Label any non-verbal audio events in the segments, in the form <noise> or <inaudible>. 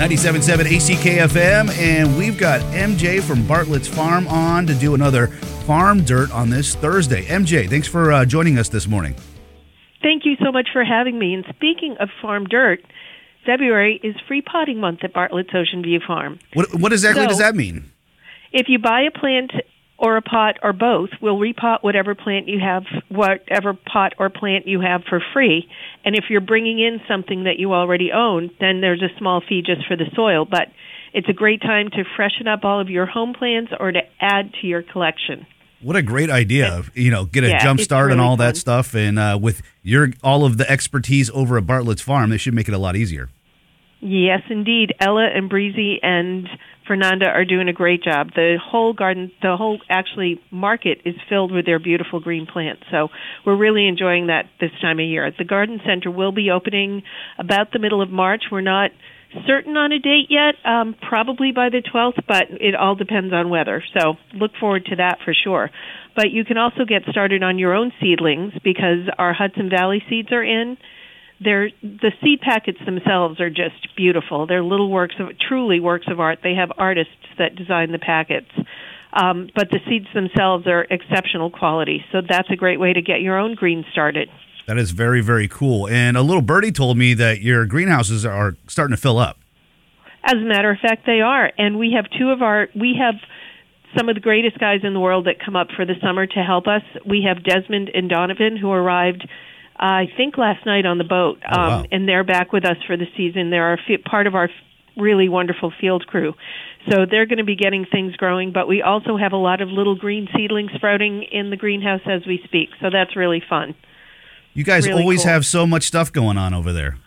97.7 ACKFM, and we've got MJ from Bartlett's Farm on to do another farm dirt on this Thursday. MJ, thanks for uh, joining us this morning. Thank you so much for having me. And speaking of farm dirt, February is free potting month at Bartlett's Ocean View Farm. What, what exactly So- does that mean? If you buy a plant or a pot or both, we'll repot whatever plant you have, whatever pot or plant you have for free. And if you're bringing in something that you already own, then there's a small fee just for the soil. But it's a great time to freshen up all of your home plants or to add to your collection. What a great idea! You know, get a Yeah, jump start and really all that stuff, and uh, with your all of the expertise over at Bartlett's Farm, they should make it a lot easier. Yes, indeed. Ella and Breezy and Fernanda are doing a great job. The whole garden, the whole actually market is filled with their beautiful green plants. So we're really enjoying that this time of year. The garden center will be opening about the middle of March. We're not certain on a date yet, um, probably by the 12th, but it all depends on weather. So look forward to that for sure. But you can also get started on your own seedlings because our Hudson Valley seeds are in. They're, the seed packets themselves are just beautiful. They're little works of truly works of art. They have artists that design the packets. Um, but the seeds themselves are exceptional quality. So that's a great way to get your own green started. That is very very cool. And a little birdie told me that your greenhouses are starting to fill up. As a matter of fact, they are. And we have two of our, we have some of the greatest guys in the world that come up for the summer to help us. We have Desmond and Donovan who arrived, I think, last night on the boat. Oh, wow. um, and they're back with us for the season. They're a part of our really wonderful field crew. So they're going to be getting things growing, but we also have a lot of little green seedlings sprouting in the greenhouse as we speak. So that's really fun. You guys Really always cool. have so much stuff going on over there.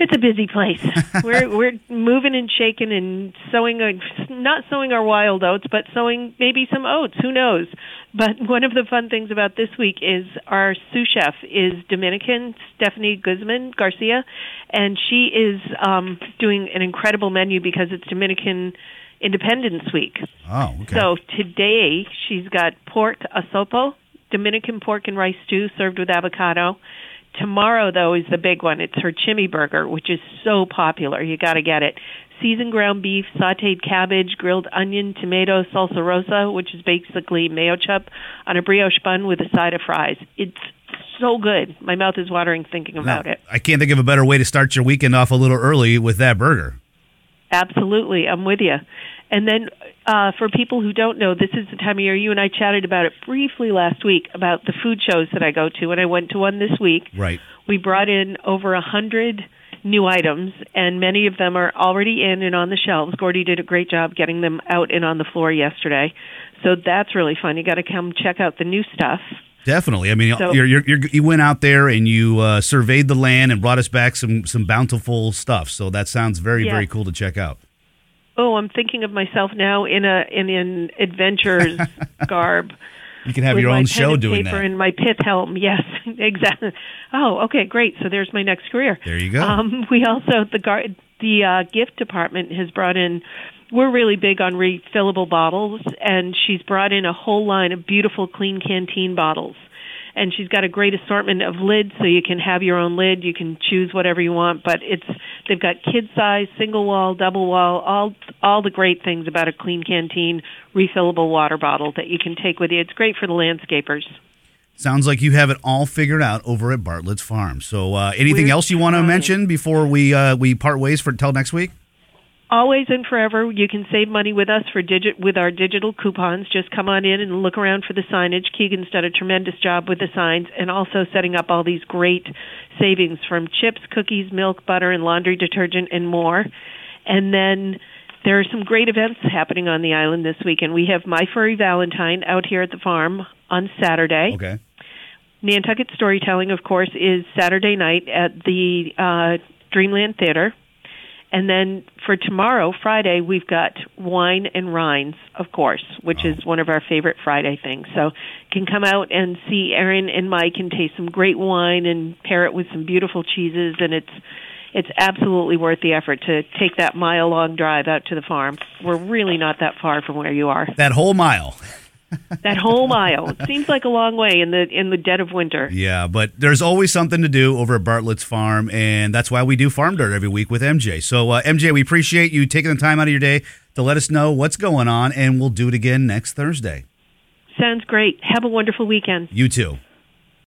It's a busy place. <laughs> we're we're moving and shaking and sowing, a, not sowing our wild oats, but sowing maybe some oats. Who knows? But one of the fun things about this week is our sous chef is Dominican, Stephanie Guzman Garcia, and she is um, doing an incredible menu because it's Dominican Independence Week. Oh, okay. So today she's got pork asopao, Dominican pork and rice stew served with avocado. Tomorrow though is the big one. It's her chimi burger, which is so popular. You got to get it. Seasoned ground beef, sautéed cabbage, grilled onion, tomato, salsa rosa, which is basically mayo chup on a brioche bun with a side of fries. It's so good. My mouth is watering thinking about Now, it. I can't think of a better way to start your weekend off a little early with that burger. Absolutely, I'm with you. And then uh, for people who don't know, this is the time of year. You and I chatted about it briefly last week about the food shows that I go to, and I went to one this week. Right. We brought in over a hundred new items, and many of them are already in and on the shelves. Gordy did a great job getting them out and on the floor yesterday, so that's really fun. You got to come check out the new stuff. Definitely. I mean, So- you're, you're, you're, you went out there and you uh, surveyed the land and brought us back some some bountiful stuff. So that sounds very Yeah. very cool to check out. Oh, I'm thinking of myself now in a in an adventurer's <laughs> garb. You can have your own show doing paper that. and my pith helm. <laughs> Yes, exactly. Oh, okay, great. So there's my next career. There you go. Um, <laughs> we also the gar- the uh, gift department has brought in. We're really big on refillable bottles, and she's brought in a whole line of beautiful, Klean Kanteen bottles. And she's got a great assortment of lids, so you can have your own lid. You can choose whatever you want, but it's they've got kid size, single wall, double wall, all all the great things about a Klean Kanteen refillable water bottle that you can take with you. It's great for the landscapers. Sounds like you have it all figured out over at Bartlett's Farm. So, uh, anything We're else you want to mention before we uh, we part ways for till next week? Always and forever, you can save money with us for digit with our digital coupons. Just come on in and look around for the signage. Keegan's done a tremendous job with the signs and also setting up all these great savings from chips, cookies, milk, butter, and laundry detergent and more. And then there are some great events happening on the island this weekend. We have My Furry Valentine out here at the farm on Saturday. Okay. Nantucket Storytelling, of course, is Saturday night at the uh, Dreamland Theater. And then for tomorrow, Friday, we've got wine and rinds, of course, which is one of our favorite Friday things. So you can come out and see Erin and Mike and taste some great wine and pair it with some beautiful cheeses, and it's it's absolutely worth the effort to take that mile long drive out to the farm. We're really not that far from where you are. That whole mile. <laughs> that whole mile. It seems like a long way in the in the dead of winter. Yeah, but there's always something to do over at Bartlett's Farm, and that's why we do Farm Dirt every week with MJ. So, uh, MJ, we appreciate you taking the time out of your day to let us know what's going on, and we'll do it again next Thursday. Sounds great. Have a wonderful weekend. You too.